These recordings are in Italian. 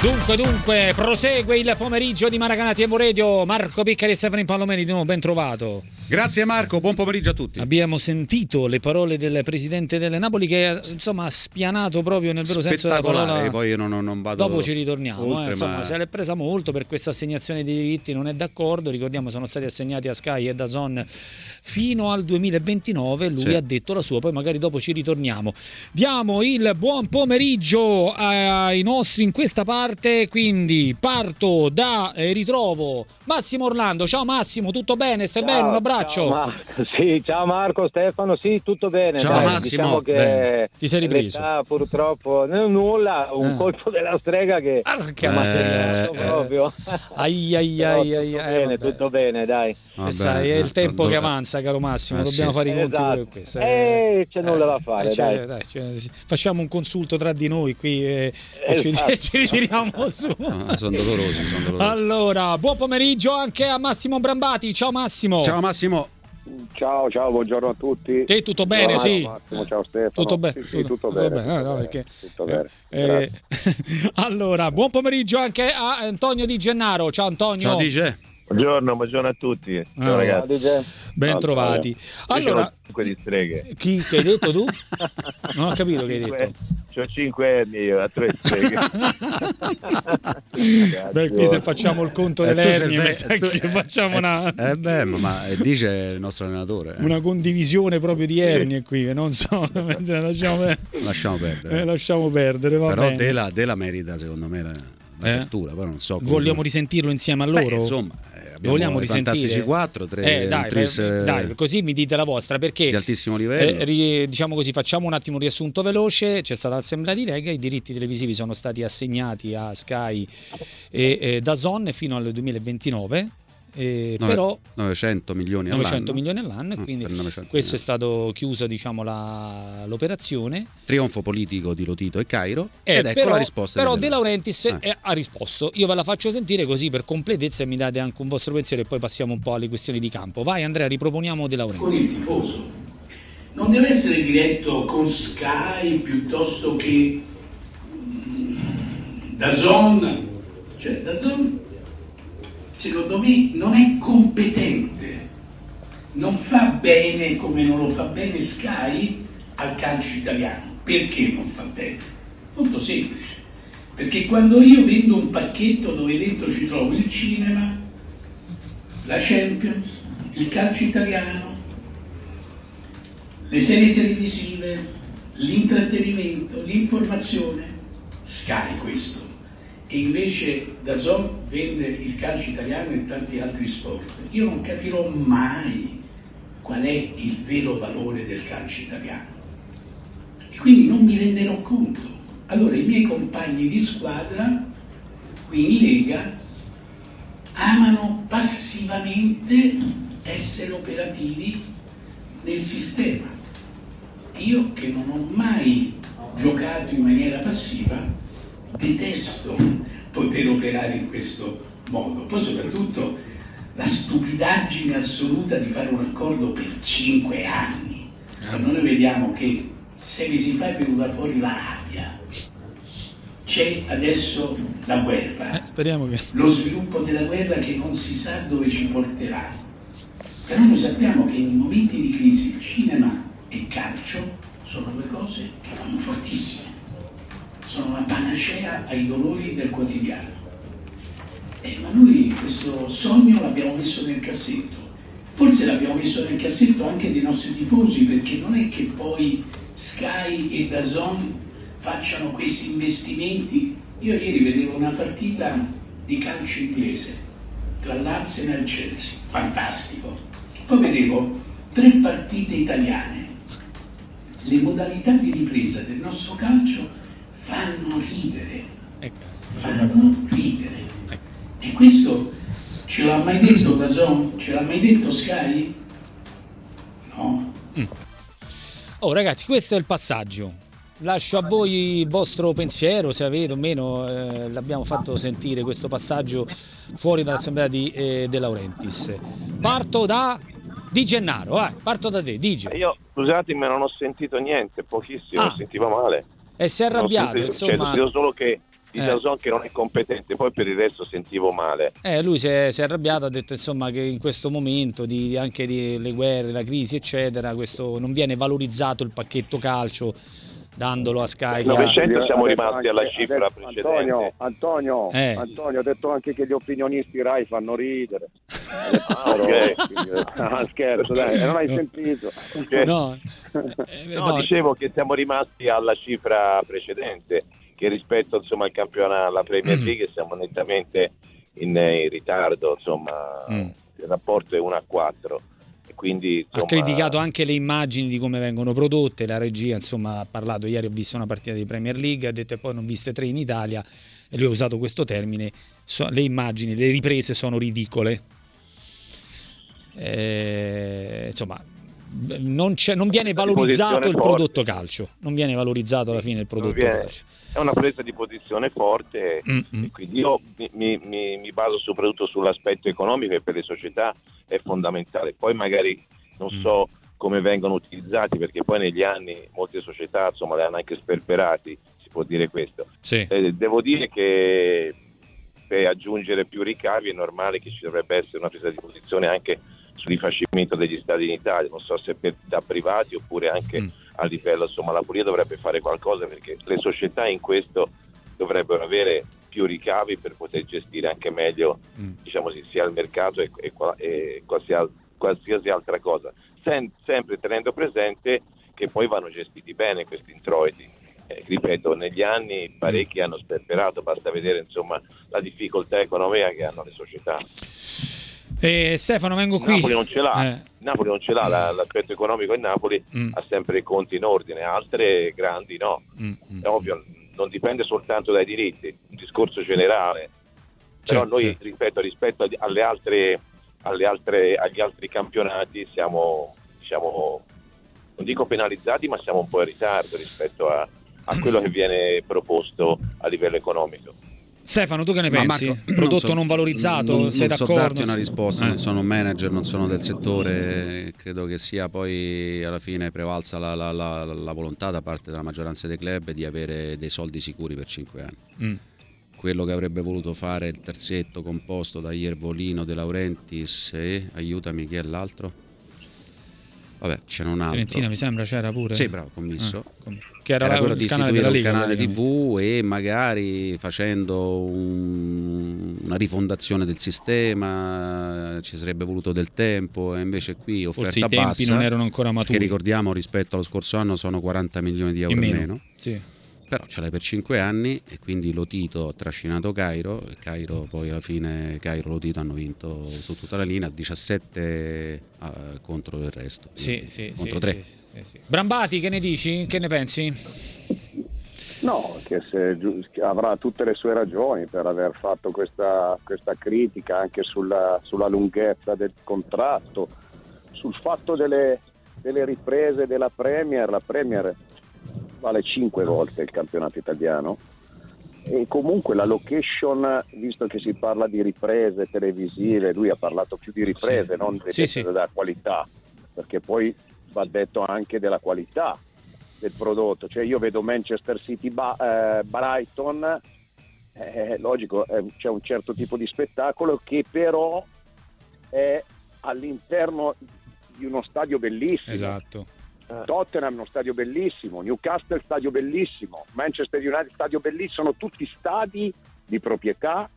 Dunque, dunque, prosegue il pomeriggio di Maracana TV Radio. Marco Piccari e Stefano Palomeni di nuovo, ben trovato. Grazie Marco, buon pomeriggio a tutti. Abbiamo sentito le parole del presidente del Napoli che insomma ha spianato proprio nel vero senso della parola. poi io non, non vado Dopo ci ritorniamo, oltre, eh. insomma, ma... se l'è presa molto per questa assegnazione dei diritti, non è d'accordo. Ricordiamo sono stati assegnati a Sky e da Zon fino al 2029, lui Sì. ha detto la sua, poi magari dopo ci ritorniamo. Diamo il buon pomeriggio ai nostri in questa parte, quindi parto da eh, ritrovo Massimo Orlando. Ciao Massimo, tutto bene? Stai bene? Un abbraccio. Ciao, Mar- sì, ciao Marco, Stefano, sì, tutto bene. Ciao, dai, Massimo. Diciamo che Bene. Ti sei ripreso? l'età, purtroppo, no, nulla, un Eh. colpo della strega che ha miseria. segnato proprio. Ai ai Però ai ai, tutto ai, bene, vabbè. tutto bene, dai. E sai, è il tempo che avanza, caro Massimo, dobbiamo fare i conti Esatto. questo. Eh, c'è nulla da fare, Eh, dai. dai, cioè, facciamo un consulto tra di noi qui e, ci, Esatto. ci ritiriamo su. Ah, sono dolorosi, sono dolorosi. Allora, buon pomeriggio anche a Massimo Brambati. Ciao Massimo. Ciao Massimo. Ciao, ciao, buongiorno a tutti. Te tutto bene, Ciao, sì? Massimo, ciao Stefano. Tutto bene, Sì, sì, tutto, bene. bene, tutto no, bene, perché- tutto bene. Eh, allora, buon pomeriggio anche a Antonio Di Gennaro. Ciao Antonio. Buongiorno, buongiorno a tutti. Ciao Ah, ragazzi. Ben trovati. Allora, di streghe. chi che hai detto tu? Non ho capito che hai detto. Ho 5 anni io, a tre streghe. Beh, qui se facciamo il conto Eh, delle ernie, ve- tu- facciamo una, Eh beh, ma, dice il nostro allenatore. eh. una condivisione proprio di ernie qui, che non so, cioè, lasciamo, per- Lasciamo perdere. eh, lasciamo perdere, va Però. Dela, Dela merita secondo me la- l'apertura, poi non so come- Vogliamo risentirlo insieme a Beh, loro? insomma, eh, Lo abbiamo vogliamo risentire? Fantastici 4, tre eh, dai, tris, beh, eh, dai, così mi dite la vostra perché di altissimo livello. Eh, ri- diciamo così, facciamo un attimo un riassunto veloce. C'è stata l'assemblea di Lega, i diritti televisivi sono stati assegnati a Sky e, e da Zon fino al 2029. Eh, Nove- però 900 milioni 900 all'anno. milioni all'anno e Ah, quindi per 900 questo è stato chiuso diciamo la- l'operazione Trionfo politico di Lotito e Cairo. Eh, ed ecco però, la risposta. però De Laurentiis eh, ha risposto io ve la faccio sentire così per completezza e mi date anche un vostro pensiero e poi passiamo un po' alle questioni di campo vai Andrea riproponiamo De con Laurentiis il tifoso. Non deve essere diretto con Sky piuttosto che mm, da Zone. Cioè, da Zone, secondo me, non è competente. Non fa bene come non lo fa bene Sky al calcio italiano. Perché non fa bene? Molto semplice. Perché quando io vendo un pacchetto dove dentro ci trovo il cinema, la Champions, il calcio italiano, le serie televisive, l'intrattenimento, l'informazione, Sky questo. E invece da Zon vende il calcio italiano e tanti altri sport. Io non capirò mai qual è il vero valore del calcio italiano. E quindi non mi renderò conto. Allora i miei compagni di squadra qui in Lega amano passivamente essere operativi nel sistema. Io che non ho mai giocato in maniera passiva, detesto poter operare in questo modo. Poi soprattutto la stupidaggine assoluta di fare un accordo per cinque anni. Quando noi vediamo che sei mesi fa è venuta fuori la rabbia, c'è adesso la guerra, speriamo che lo sviluppo della guerra che non si sa dove ci porterà. Però noi sappiamo che in momenti di crisi cinema e calcio sono due cose che vanno fortissime, sono una panacea ai dolori del quotidiano. Eh, ma noi questo sogno l'abbiamo messo nel cassetto, forse l'abbiamo messo nel cassetto anche dei nostri tifosi, perché non è che poi Sky e Dazon facciano questi investimenti. Io ieri vedevo una partita di calcio inglese tra l'Arsenal e il Chelsea, fantastico. Poi vedevo tre partite italiane. Le modalità di ripresa del nostro calcio fanno ridere. Ecco. fanno ridere. E questo ce l'ha mai detto Dazon? Ce l'ha mai detto Sky? No. Oh ragazzi, questo è il passaggio. Lascio a voi il vostro pensiero, se avete o meno, eh, l'abbiamo fatto sentire questo passaggio fuori dall'assemblea di eh, De Laurentiis. Parto da Di Gennaro, vai, parto da te, Digi. Io, scusatemi, non ho sentito niente, pochissimo, Ah. sentivo male. E si è arrabbiato, cioè, insomma. sapevo solo che di Eh. Dazon che non è competente, poi per il resto sentivo male. Eh, lui si è, si è arrabbiato, ha detto insomma che in questo momento di, anche delle guerre, la crisi eccetera, questo non viene valorizzato il pacchetto calcio dandolo a Sky. che ha- 900 siamo rimasti alla cifra precedente. Antonio, Antonio, Eh. Antonio, ha detto anche che gli opinionisti Rai fanno ridere. Ah, ok. Ah, scherzo, dai, non hai sentito. No, No, dicevo che siamo rimasti alla cifra precedente, che rispetto insomma, al campionato, alla Premier League siamo nettamente in, in ritardo, insomma, Mm. il rapporto è 1 a 4. Quindi, ha insomma, criticato anche le immagini di come vengono prodotte, la regia insomma ha parlato, ieri ho visto una partita di Premier League, ha detto e poi ho viste tre in Italia e lui ha usato questo termine, so- le immagini, le riprese sono ridicole. Eh, insomma, non, c'è- non viene valorizzato il forte. prodotto calcio, non viene valorizzato alla fine il prodotto viene- calcio. è una presa di posizione forte Mm, mm. e quindi io mi, mi- mi- baso soprattutto sull'aspetto economico che per le società è fondamentale. Poi magari non Mm. so come vengono utilizzati perché poi negli anni molte società insomma le hanno anche sperperati, si può dire questo. Sì. Eh, devo dire che per aggiungere più ricavi è normale che ci dovrebbe essere una presa di posizione anche rifacimento degli stadi in Italia, non so se per, da privati oppure anche Mm. a livello, insomma la Puglia dovrebbe fare qualcosa perché le società in questo dovrebbero avere più ricavi per poter gestire anche meglio Mm. diciamo sia il mercato e, e e qualsiasi, qualsiasi altra cosa, Sem- sempre tenendo presente che poi vanno gestiti bene questi introiti. Eh, ripeto, negli anni parecchi hanno sperperato, basta vedere insomma la difficoltà economica che hanno le società. Eh, Stefano, vengo qui. Napoli non ce l'ha, Eh, Napoli non ce l'ha la- l'aspetto economico in Napoli Mm. ha sempre i conti in ordine, altre grandi no. mm, mm. È ovvio, non dipende soltanto dai diritti, un discorso generale. Però Certo, noi, certo. rispetto agli- alle altre, alle altre- agli altri campionati siamo, diciamo, non dico penalizzati, ma siamo un po' in ritardo rispetto a, a quello che viene proposto a livello economico. Stefano, tu che ne Ma pensi? Marco, Prodotto so- non, valorizzato? Non, sei non so d'accordo? darti una risposta, Eh. non sono un manager, non sono del settore, credo che sia poi alla fine prevalsa la, la- la- la volontà da parte della maggioranza dei club di avere dei soldi sicuri per 5 anni. Mm. Quello che avrebbe voluto fare il terzetto composto da Iervolino, De Laurentiis e aiutami chi è l'altro? Vabbè, ce n'è un altro. Fiorentina mi sembra c'era pure. Sì, bravo, commisso. Ah, com- che era, era quello di canale istituire della un canale. TV e magari facendo un- una rifondazione del sistema ci sarebbe voluto del tempo e invece qui Forse offerta i tempi bassa non erano ancora maturi. che ricordiamo rispetto allo scorso anno sono 40 milioni di euro In in meno. meno, Sì. Però ce l'hai per 5 anni e quindi Lotito ha trascinato Cairo e Cairo poi alla fine Cairo e Lotito hanno vinto su tutta la linea 17 eh, contro il resto Sì, sì, contro sì, 3 sì, sì, sì. Brambati, che ne dici? Che ne pensi? No, che se avrà tutte le sue ragioni per aver fatto questa, questa critica anche sulla, sulla lunghezza del contratto, sul fatto delle, delle riprese della Premier. La Premier vale cinque volte il campionato italiano e comunque la location, visto che si parla di riprese televisive, lui ha parlato più di riprese, Sì. non Sì, sì. della qualità, perché poi va detto anche della qualità del prodotto. Cioè io vedo Manchester City Ba- eh, Brighton, è logico, eh, c'è un certo tipo di spettacolo che però è all'interno di uno stadio bellissimo. Esatto. Tottenham uno stadio bellissimo, Newcastle stadio bellissimo, Manchester United stadio bellissimo, sono tutti stadi di proprietà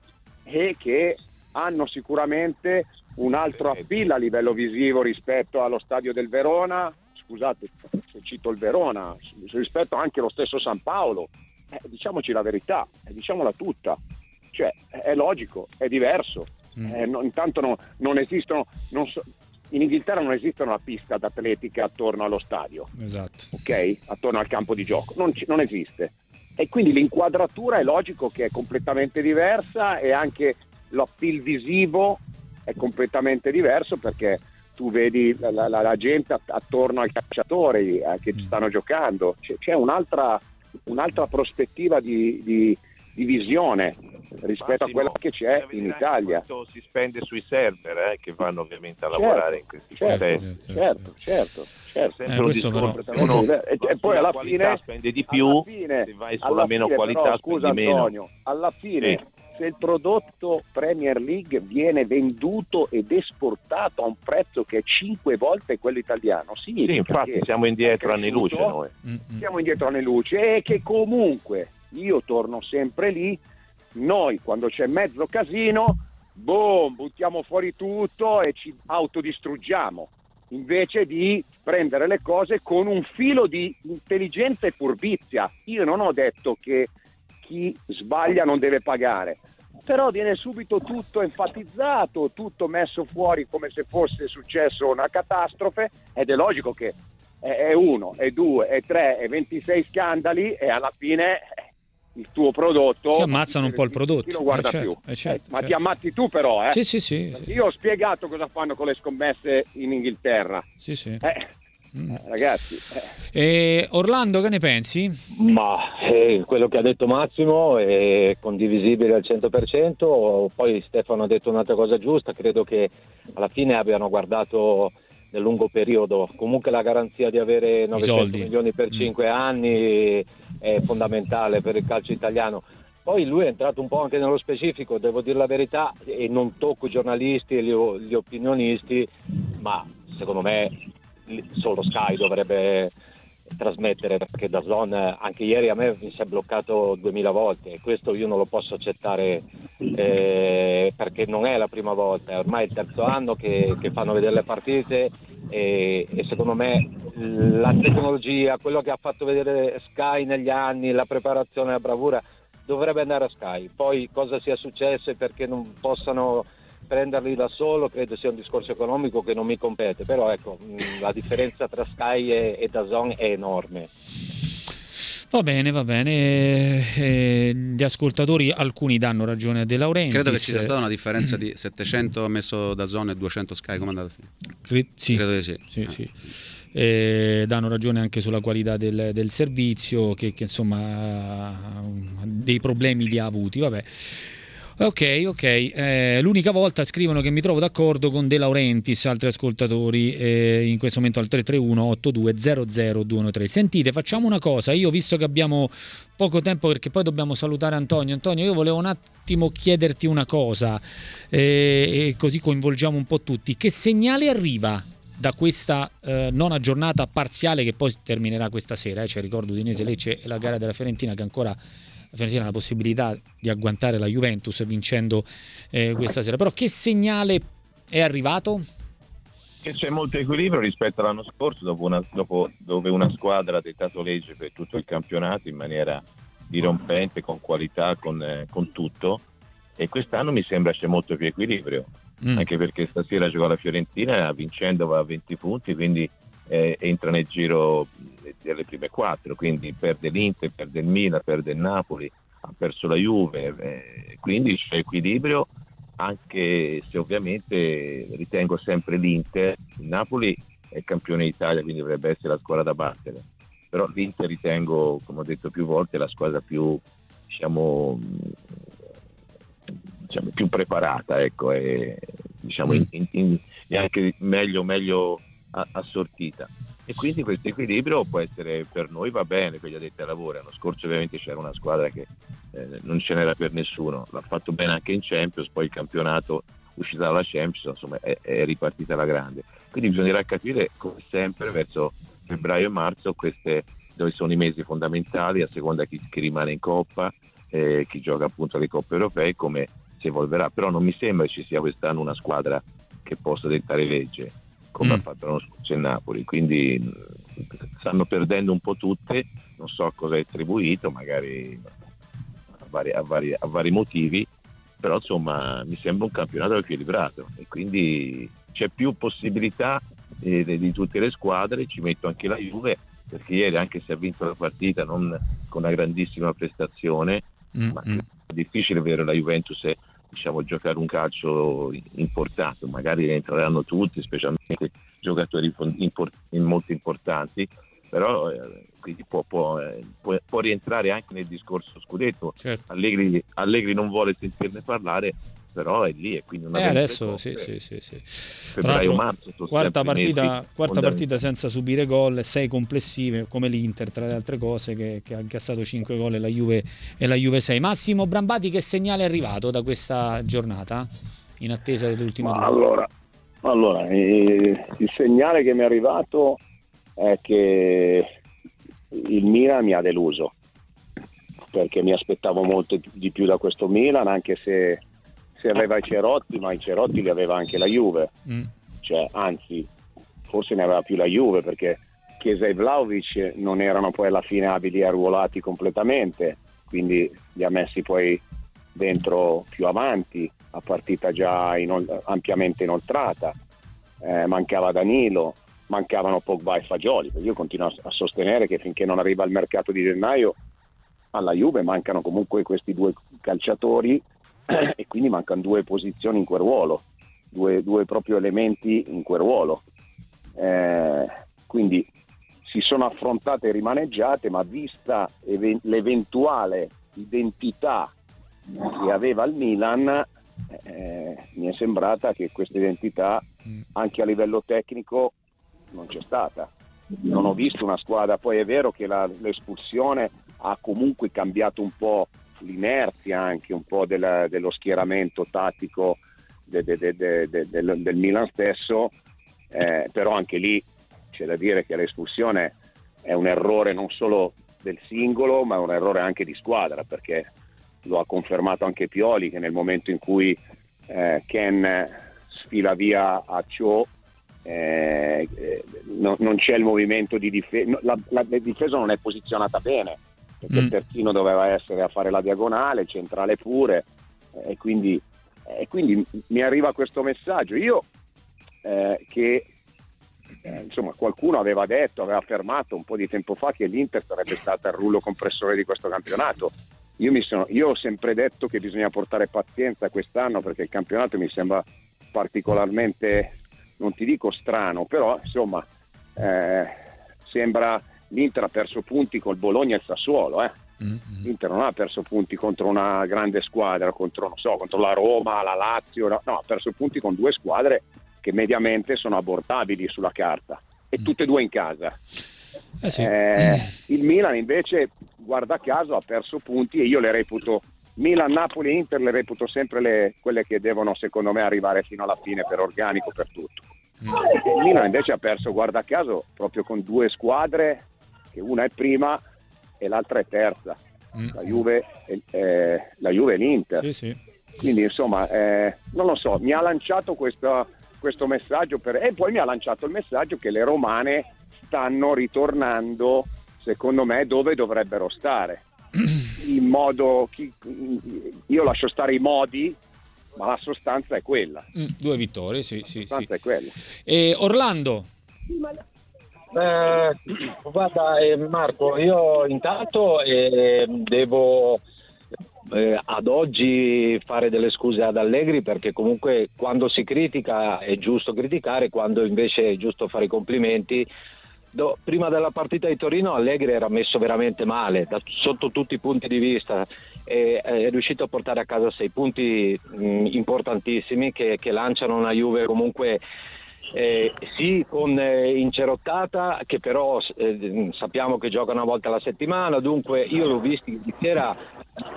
e che hanno sicuramente un altro appeal a livello visivo rispetto allo stadio del Verona, scusate se cito il Verona, rispetto anche allo stesso San Paolo, Eh, diciamoci la verità, eh, diciamola tutta, cioè è logico, è diverso, Mm. Eh, no- intanto no- non esistono, non so- in Inghilterra non esiste una pista d'atletica attorno allo stadio, Esatto. ok? Attorno al campo di gioco, non, ci- non esiste. E quindi l'inquadratura è logico che è completamente diversa e anche l'appeal visivo è completamente diverso perché tu vedi la, la, la gente attorno ai calciatori eh, che stanno giocando, c'è, c'è un'altra, un'altra, prospettiva di, di, di visione rispetto Massimo, a quella che c'è in Italia. Si spende sui server eh, che vanno ovviamente a certo, lavorare in questi certo, contesti. Certo, certo, certo. Eh, questo uno, e, e poi alla fine spende di più, fine, se vai sulla meno fine, qualità però, scusa. Antonio, alla fine sì se il prodotto Premier League viene venduto ed esportato a un prezzo che è 5 volte quello italiano, significa sì, infatti siamo indietro anni luce noi. Siamo indietro anni luce e che comunque io torno sempre lì, noi quando c'è mezzo casino, boom, buttiamo fuori tutto e ci autodistruggiamo invece di prendere le cose con un filo di intelligenza e furbizia. Io non ho detto che chi sbaglia non deve pagare, però viene subito tutto enfatizzato, tutto messo fuori come se fosse successo una catastrofe ed è logico che è uno, è due, è tre, è 26 scandali e alla fine il tuo prodotto si ammazzano un po' il prodotto chi lo guarda eh certo, più eh certo, eh, ma certo. ti ammazzi tu però eh? sì sì sì, sì. io ho spiegato cosa fanno con le scommesse in Inghilterra sì sì eh, Mm. ragazzi. Eh, Orlando, che ne pensi? Ma eh, quello che ha detto Massimo è condivisibile al 100%, poi Stefano ha detto un'altra cosa giusta, credo che alla fine abbiano guardato nel lungo periodo, comunque la garanzia di avere 900 milioni per 5 mm. anni è fondamentale per il calcio italiano. Poi lui è entrato un po' anche nello specifico, devo dire la verità, e non tocco i giornalisti e gli, gli opinionisti, ma secondo me solo Sky dovrebbe trasmettere perché da Zone anche ieri a me mi si è bloccato 2000 volte e questo io non lo posso accettare eh, perché non è la prima volta, è ormai il terzo anno che, che fanno vedere le partite e, e, secondo me la tecnologia, quello che ha fatto vedere Sky negli anni, la preparazione, la bravura dovrebbe andare a Sky, poi cosa sia successo e perché non possano prenderli da solo credo sia un discorso economico che non mi compete, però ecco, la differenza tra Sky e, e Dazon è enorme. Va bene, va bene. Eh, gli ascoltatori, alcuni danno ragione a De Laurentiis. Credo che ci sia stata una differenza di 700 messo da zone e 200 Sky. Come è andata? Cre- sì. Credo di sì. sì, sì. Eh, danno ragione anche sulla qualità del, del servizio, che, che insomma dei problemi li ha avuti. Vabbè. Ok, ok. Eh, l'unica volta scrivono che mi trovo d'accordo con De Laurentiis, altri ascoltatori, eh, in questo momento al 331 82 213. Sentite, facciamo una cosa. Io, visto che abbiamo poco tempo, perché poi dobbiamo salutare Antonio. Antonio, io volevo un attimo chiederti una cosa, eh, così coinvolgiamo un po' tutti. Che segnale arriva da questa eh, nona giornata parziale che poi terminerà questa sera? Eh? Cioè, ricordo Udinese Lecce e la gara della Fiorentina che ancora la Fiorentina ha la possibilità di agguantare la Juventus vincendo eh, questa sera. Però che segnale è arrivato? Che c'è molto equilibrio rispetto all'anno scorso, dopo una, dopo, dove una squadra ha dettato legge per tutto il campionato in maniera dirompente, con qualità, con, eh, con tutto. E quest'anno mi sembra c'è molto più equilibrio, mm. anche perché stasera gioca la Fiorentina, vincendo va a 20 punti, quindi eh, entra nel giro delle prime quattro, quindi perde l'Inter, perde il Milan, perde il Napoli, ha perso la Juve, eh, quindi c'è equilibrio anche se ovviamente ritengo sempre l'Inter, il Napoli è campione d'Italia quindi dovrebbe essere la squadra da battere, però l'Inter ritengo, come ho detto più volte, la squadra più, diciamo, diciamo, più preparata ecco, e, diciamo, in, in, in, anche meglio, meglio assortita. E quindi questo equilibrio può essere per noi va bene per gli addetti ai lavori l'anno scorso ovviamente c'era una squadra che eh, non ce n'era per nessuno. L'ha fatto bene anche in Champions poi il campionato uscita dalla Champions insomma è, è ripartita alla grande. Quindi bisognerà capire come sempre verso febbraio e marzo queste dove sono i mesi fondamentali a seconda chi, chi rimane in Coppa eh, chi gioca appunto alle Coppe Europee come si evolverà. Però non mi sembra ci sia quest'anno una squadra che possa dettare legge come mm. ha fatto l'anno scorso il Napoli, quindi stanno perdendo un po' tutte, non so a cosa è attribuito, magari a vari, a vari, a vari motivi, però insomma mi sembra un campionato equilibrato e quindi c'è più possibilità eh, di tutte le squadre, ci metto anche la Juve perché ieri anche se ha vinto la partita non con una grandissima prestazione, Mm, ma mm. è difficile vedere la Juventus diciamo, giocare un calcio importante, magari entreranno tutti, specialmente giocatori fon- impor- molto importanti, però eh, quindi può, può, eh, può- può rientrare anche nel discorso scudetto. Certo. Allegri, Allegri non vuole sentirne parlare, però è lì e quindi una Eh, adesso sì, sì, sì, sì. Febbraio, marzo, quarta partita, quarta partita senza subire gol, sei complessive come l'Inter tra le altre cose che, che ha incassato 5 gol e la Juve e la Juve 6. Massimo Brambati che segnale è arrivato da questa giornata in attesa dell'ultima Ma allora, allora eh, il segnale che mi è arrivato è che il Milan mi ha deluso perché mi aspettavo molto di più da questo Milan anche se, se aveva i Cerotti ma i Cerotti li aveva anche la Juve. Mm. cioè, anzi forse ne aveva più la Juve perché Chiesa e Vlaovic non erano poi alla fine abili e arruolati completamente quindi li ha messi poi dentro più avanti a partita già inol- ampiamente inoltrata. Eh, mancava Danilo mancavano Pogba e Fagioli. Io continuo a, a sostenere che finché non arriva il mercato di gennaio alla Juve mancano comunque questi due calciatori e quindi mancano due posizioni in quel ruolo due, due proprio elementi in quel ruolo. Eh, quindi si sono affrontate e rimaneggiate, ma vista eve- l'eventuale identità che aveva il Milan, eh, mi è sembrata che questa identità anche a livello tecnico non c'è stata. Non ho visto una squadra, poi è vero che la- l'espulsione ha comunque cambiato un po' l'inerzia anche un po' della- dello schieramento tattico de- de- de- de- de- del, del Milan stesso, eh, però anche lì c'è da dire che l'espulsione è un errore non solo del singolo, ma un errore anche di squadra, perché lo ha confermato anche Pioli che nel momento in cui eh, Ken sfila via a Cho eh, eh, no- non c'è il movimento di difesa, la, la- la difesa non è posizionata bene, perché Mm. il terzino doveva essere a fare la diagonale, centrale pure, eh, e quindi, e quindi mi arriva questo messaggio. Io eh, che eh, insomma qualcuno aveva detto, aveva affermato un po' di tempo fa che l'Inter sarebbe stata il rullo compressore di questo campionato. Io, mi sono- io ho sempre detto che bisogna portare pazienza quest'anno perché il campionato mi sembra particolarmente, non ti dico strano, però insomma eh, sembra l'Inter ha perso punti col Bologna e il Sassuolo. Eh. L'Inter non ha perso punti contro una grande squadra, contro, non so, contro la Roma, la Lazio, no, no, ha perso punti con due squadre che mediamente sono abbordabili sulla carta e tutte e due in casa. Eh sì. Eh, il Milan invece, guarda caso, ha perso punti e io le reputo, Milan, Napoli e Inter le reputo sempre le- quelle che devono secondo me arrivare fino alla fine per organico, per tutto. Il Milan invece ha perso, guarda caso, proprio con due squadre, che una è prima e l'altra è terza, la Juve e, eh, la Juve e l'Inter. Sì, sì. Quindi insomma, eh, non lo so, mi ha lanciato questa- questo messaggio per- e poi mi ha lanciato il messaggio che le romane stanno ritornando, secondo me, dove dovrebbero stare. In modo, chi- io lascio stare i modi, ma la sostanza è quella. Mm, due vittorie, sì, sì, La sì. sostanza è quella. E Orlando, Eh, guarda eh, Marco, io intanto eh, devo eh, ad oggi fare delle scuse ad Allegri perché comunque quando si critica è giusto criticare, quando invece è giusto fare i complimenti. Do- prima della partita di Torino Allegri era messo veramente male da- sotto tutti i punti di vista e è riuscito a portare a casa sei punti mh, importantissimi che, che lanciano una Juve comunque eh, sì, con eh, Incerottata, che però eh, sappiamo che gioca una volta alla settimana, dunque io l'ho visto di sera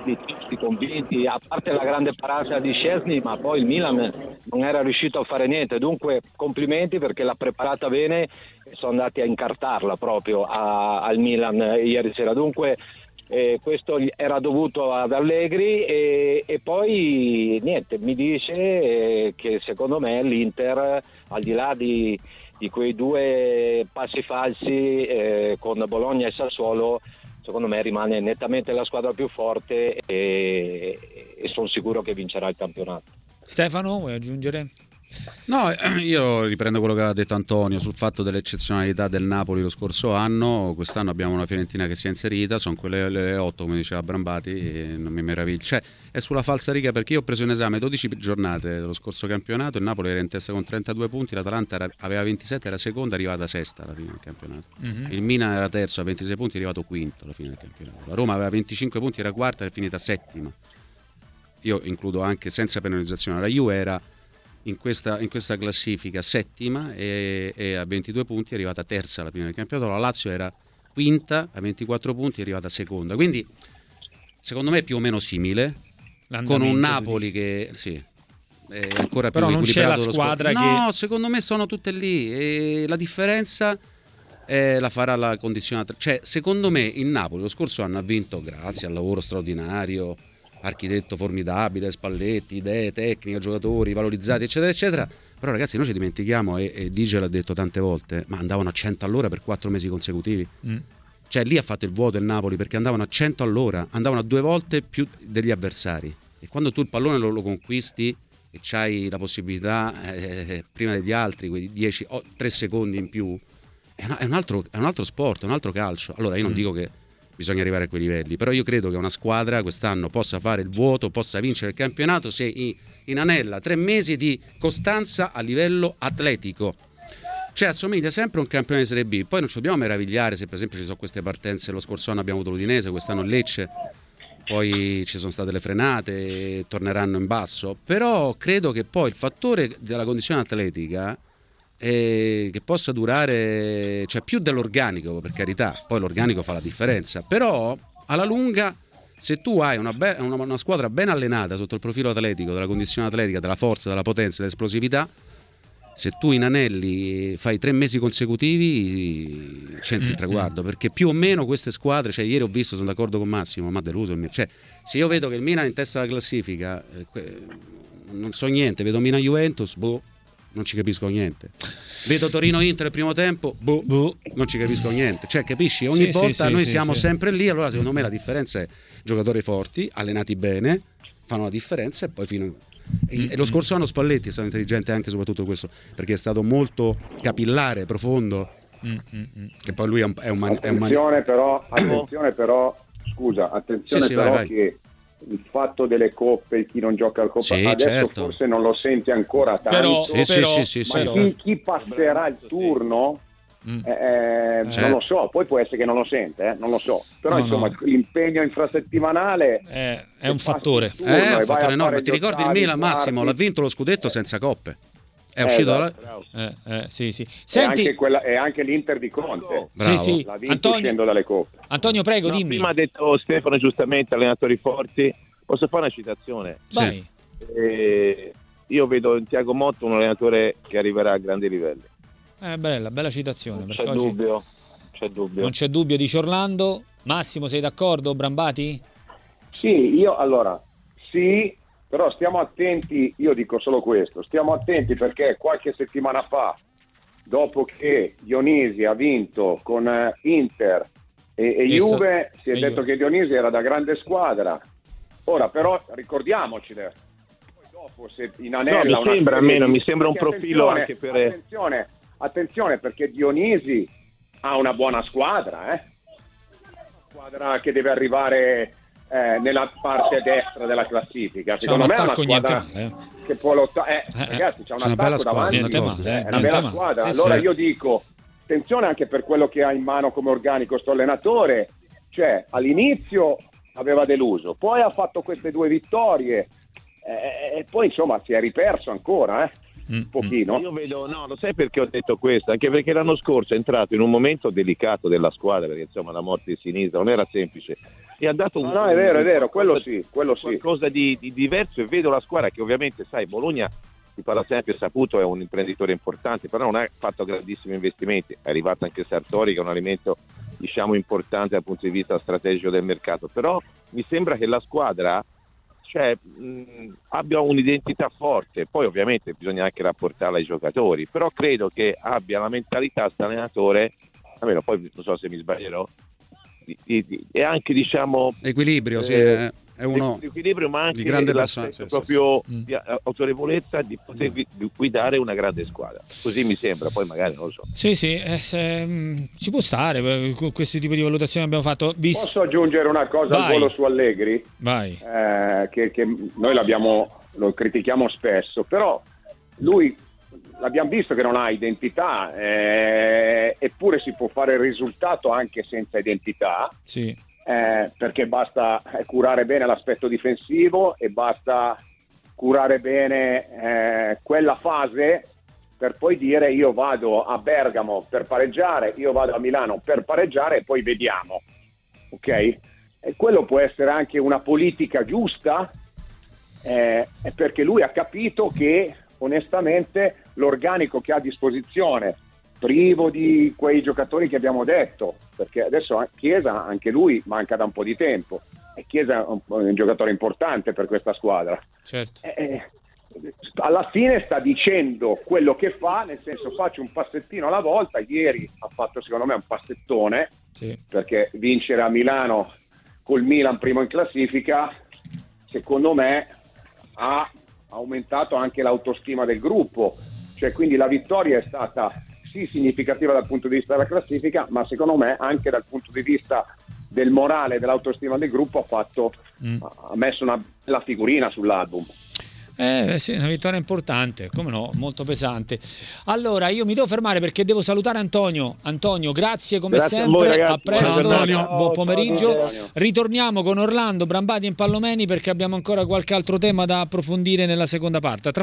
tutti convinti, a parte la grande parata di Scesni, ma poi il Milan non era riuscito a fare niente, dunque complimenti perché l'ha preparata bene e sono andati a incartarla proprio a- al Milan eh, ieri sera, dunque eh, questo era dovuto ad Allegri e, e poi niente, mi dice eh, che secondo me l'Inter al di là di, di quei due passi falsi eh, con Bologna e Sassuolo secondo me rimane nettamente la squadra più forte e, e sono sicuro che vincerà il campionato. Stefano, vuoi aggiungere? No, eh, io riprendo quello che ha detto Antonio sul fatto dell'eccezionalità del Napoli lo scorso anno. Quest'anno abbiamo una Fiorentina che si è inserita, sono quelle le 8, come diceva Brambati, e non mi meraviglia. Cioè, è sulla falsa riga perché io ho preso in esame 12 giornate dello scorso campionato. Il Napoli era in testa con 32 punti, l'Atalanta era, aveva 27, era seconda, arrivata sesta alla fine del campionato. Mhm. Il Milan era terzo a 26 punti, è arrivato quinto alla fine del campionato. La Roma aveva 25 punti, era quarta, è finita settima. Io includo anche senza penalizzazione. La Juve era in questa, in questa classifica settima e, e a 22 punti è arrivata terza alla fine del campionato. La Lazio era quinta a 24 punti, è arrivata seconda. Quindi secondo me è più o meno simile, con un Napoli che sì, è ancora Però più non c'è la squadra che- No, secondo me sono tutte lì e la differenza eh, la farà la condizionata. Cioè, secondo me il Napoli lo scorso anno ha vinto grazie al lavoro straordinario, architetto formidabile, Spalletti, idee, tecnica, giocatori valorizzati, eccetera, eccetera. Però ragazzi, noi ci dimentichiamo, e, e Dice l'ha detto tante volte, ma andavano a 100 all'ora per quattro mesi consecutivi. Mm. Cioè lì ha fatto il vuoto il Napoli perché andavano a 100 all'ora, andavano a due volte più degli avversari. E quando tu il pallone lo, lo conquisti e c'hai la possibilità eh, prima degli altri, quei 10 o 3 secondi in più, è, una- è un altro, è un altro sport, è un altro calcio. Allora io non Mm. dico che bisogna arrivare a quei livelli, però io credo che una squadra quest'anno possa fare il vuoto, possa vincere il campionato se i- inanella tre mesi di costanza a livello atletico. Cioè assomiglia sempre a un campione di Serie B. Poi non ci dobbiamo meravigliare se per esempio ci sono queste partenze. Lo scorso anno abbiamo avuto l'Udinese, quest'anno Lecce, poi ci sono state le frenate, torneranno in basso. Però credo che poi il fattore della condizione atletica eh, che possa durare, cioè più dell'organico, per carità, poi l'organico fa la differenza, però alla lunga se tu hai una, be- una- una squadra ben allenata sotto il profilo atletico, della condizione atletica, della forza, della potenza, dell'esplosività, se tu in anelli fai tre mesi consecutivi c'entri il Mm, traguardo perché più o meno queste squadre cioè ieri ho visto sono d'accordo con Massimo ma deluso il Milan cioè se io vedo che il Milan è in testa alla classifica eh, non so niente vedo Milan Juventus boh non ci capisco niente vedo Torino Inter il primo tempo boh, non ci capisco niente cioè capisci ogni Sì, volta sì, noi sì, siamo sì. sempre lì allora secondo me la differenza è giocatori forti allenati bene fanno la differenza e poi fino e, e lo scorso anno Spalletti è stato intelligente anche soprattutto questo perché è stato molto capillare, profondo Mm, mm, mm. che poi lui è un, è un, man- è un man- Attenzione però, attenzione però, scusa, attenzione Sì, sì, però vai, vai. che il fatto delle coppe, chi non gioca al Coppa, Sì, adesso certo. forse non lo senti ancora tanto, Però, Sì, però, sì, sì, sì, ma chi, chi passerà il turno, Mm. eh, eh, Certo. non lo so, poi può essere che non lo sente, eh, non lo so, però No, insomma no. l'impegno infrasettimanale È, è un fattore. turno Eh, è un fattore enorme. Ti ricordi il Milan Massimo? L'ha vinto lo scudetto senza coppe. È Eh, uscito esatto. dalla... Eh, eh, sì, sì. E Senti, anche, quella- e anche l'Inter di Conte, Bravo. sì, sì. vinto Antonio, uscendo dalle coppe. Antonio, prego, No, dimmi. prima ha detto Stefano giustamente allenatori forti. Posso fare una citazione? Sì. Eh, io vedo in Tiago Motto un allenatore che arriverà a grandi livelli. Eh, bella, bella citazione. Non c'è oggi dubbio, c'è dubbio. Non c'è dubbio, dice Orlando. Massimo, sei d'accordo, Brambati? Sì, io allora, sì, però stiamo attenti, io dico solo questo, stiamo attenti perché qualche settimana fa, dopo che Dionisi ha vinto con eh, Inter e, e Juve, si è e detto Juve. che Dionisi era da grande squadra. Ora però ricordiamoci, poi dopo se inanella No, mi una sembra, almeno, mi sembra un profilo attenzione, anche per- Attenzione, attenzione perché Dionisi ha una buona squadra, eh? squadra che deve arrivare eh, nella parte destra della classifica. Secondo me è una attacco squadra niente male. eh. che può lottare. Eh, Eh, ragazzi, c'è un c'è una bella attacco squadra, davanti. male, eh, è una bella male. squadra. Allora sì. io dico, attenzione anche per quello che ha in mano come organico sto allenatore. Cioè, all'inizio aveva deluso, poi ha fatto queste due vittorie eh, e poi insomma si è riperso ancora, eh, Mm, un pochino. Io vedo, no, lo sai perché ho detto questo? Anche perché l'anno scorso è entrato in un momento delicato della squadra, perché insomma la morte di sinistra non era semplice. E ha dato un, No, è vero, è vero, quello sì, quello sì. qualcosa di, di diverso e vedo la squadra che ovviamente, sai, Bologna si parla sempre, è saputo, è un imprenditore importante, però non ha fatto grandissimi investimenti. È arrivato anche Sartori che è un alimento diciamo importante dal punto di vista strategico del mercato, però mi sembra che la squadra cioè, mh, abbia un'identità forte, poi ovviamente bisogna anche rapportarla ai giocatori, però credo che abbia la mentalità sta allenatore, almeno poi non so se mi sbaglierò, e anche diciamo Equilibrio, sì. Eh, eh. È uno di equilibrio, ma anche di grande persona, sì, proprio sì. di a- autorevolezza di poter guidare una grande squadra. Così mi sembra, poi magari non lo so. Sì, sì, eh, se- mh, ci può stare eh, con questi tipi di valutazioni che abbiamo fatto. Visto... Posso aggiungere una cosa Vai. al volo su Allegri? Vai. Eh, che, che noi l'abbiamo, lo critichiamo spesso, però lui l'abbiamo visto che non ha identità, eh, eppure si può fare il risultato anche senza identità. Sì. eh, perché basta curare bene l'aspetto difensivo e basta curare bene eh, quella fase per poi dire io vado a Bergamo per pareggiare, io vado a Milano per pareggiare e poi vediamo. Ok? E quello può essere anche una politica giusta eh, perché lui ha capito che onestamente l'organico che ha a disposizione, privo di quei giocatori che abbiamo detto, perché adesso eh, Chiesa anche lui manca da un po' di tempo e Chiesa è un, un giocatore importante per questa squadra. Certo. Eh, alla fine sta dicendo quello che fa, nel senso faccio un passettino alla volta, ieri ha fatto secondo me un passettone Sì. perché vincere a Milano col Milan primo in classifica, secondo me ha aumentato anche l'autostima del gruppo, cioè quindi la vittoria è stata sì significativa dal punto di vista della classifica, ma secondo me anche dal punto di vista del morale e dell'autostima del gruppo ha fatto Mm. ha messo una bella figurina sull'album. Eh sì, una vittoria importante, come no, molto pesante. Allora, io mi devo fermare perché devo salutare Antonio. Antonio, grazie come Grazie a sempre. voi, ragazzi. presto, Ciao, Antonio. buon pomeriggio. Antonio. Ritorniamo con Orlando, Brambati e Pallomeni perché abbiamo ancora qualche altro tema da approfondire nella seconda parte. A Tra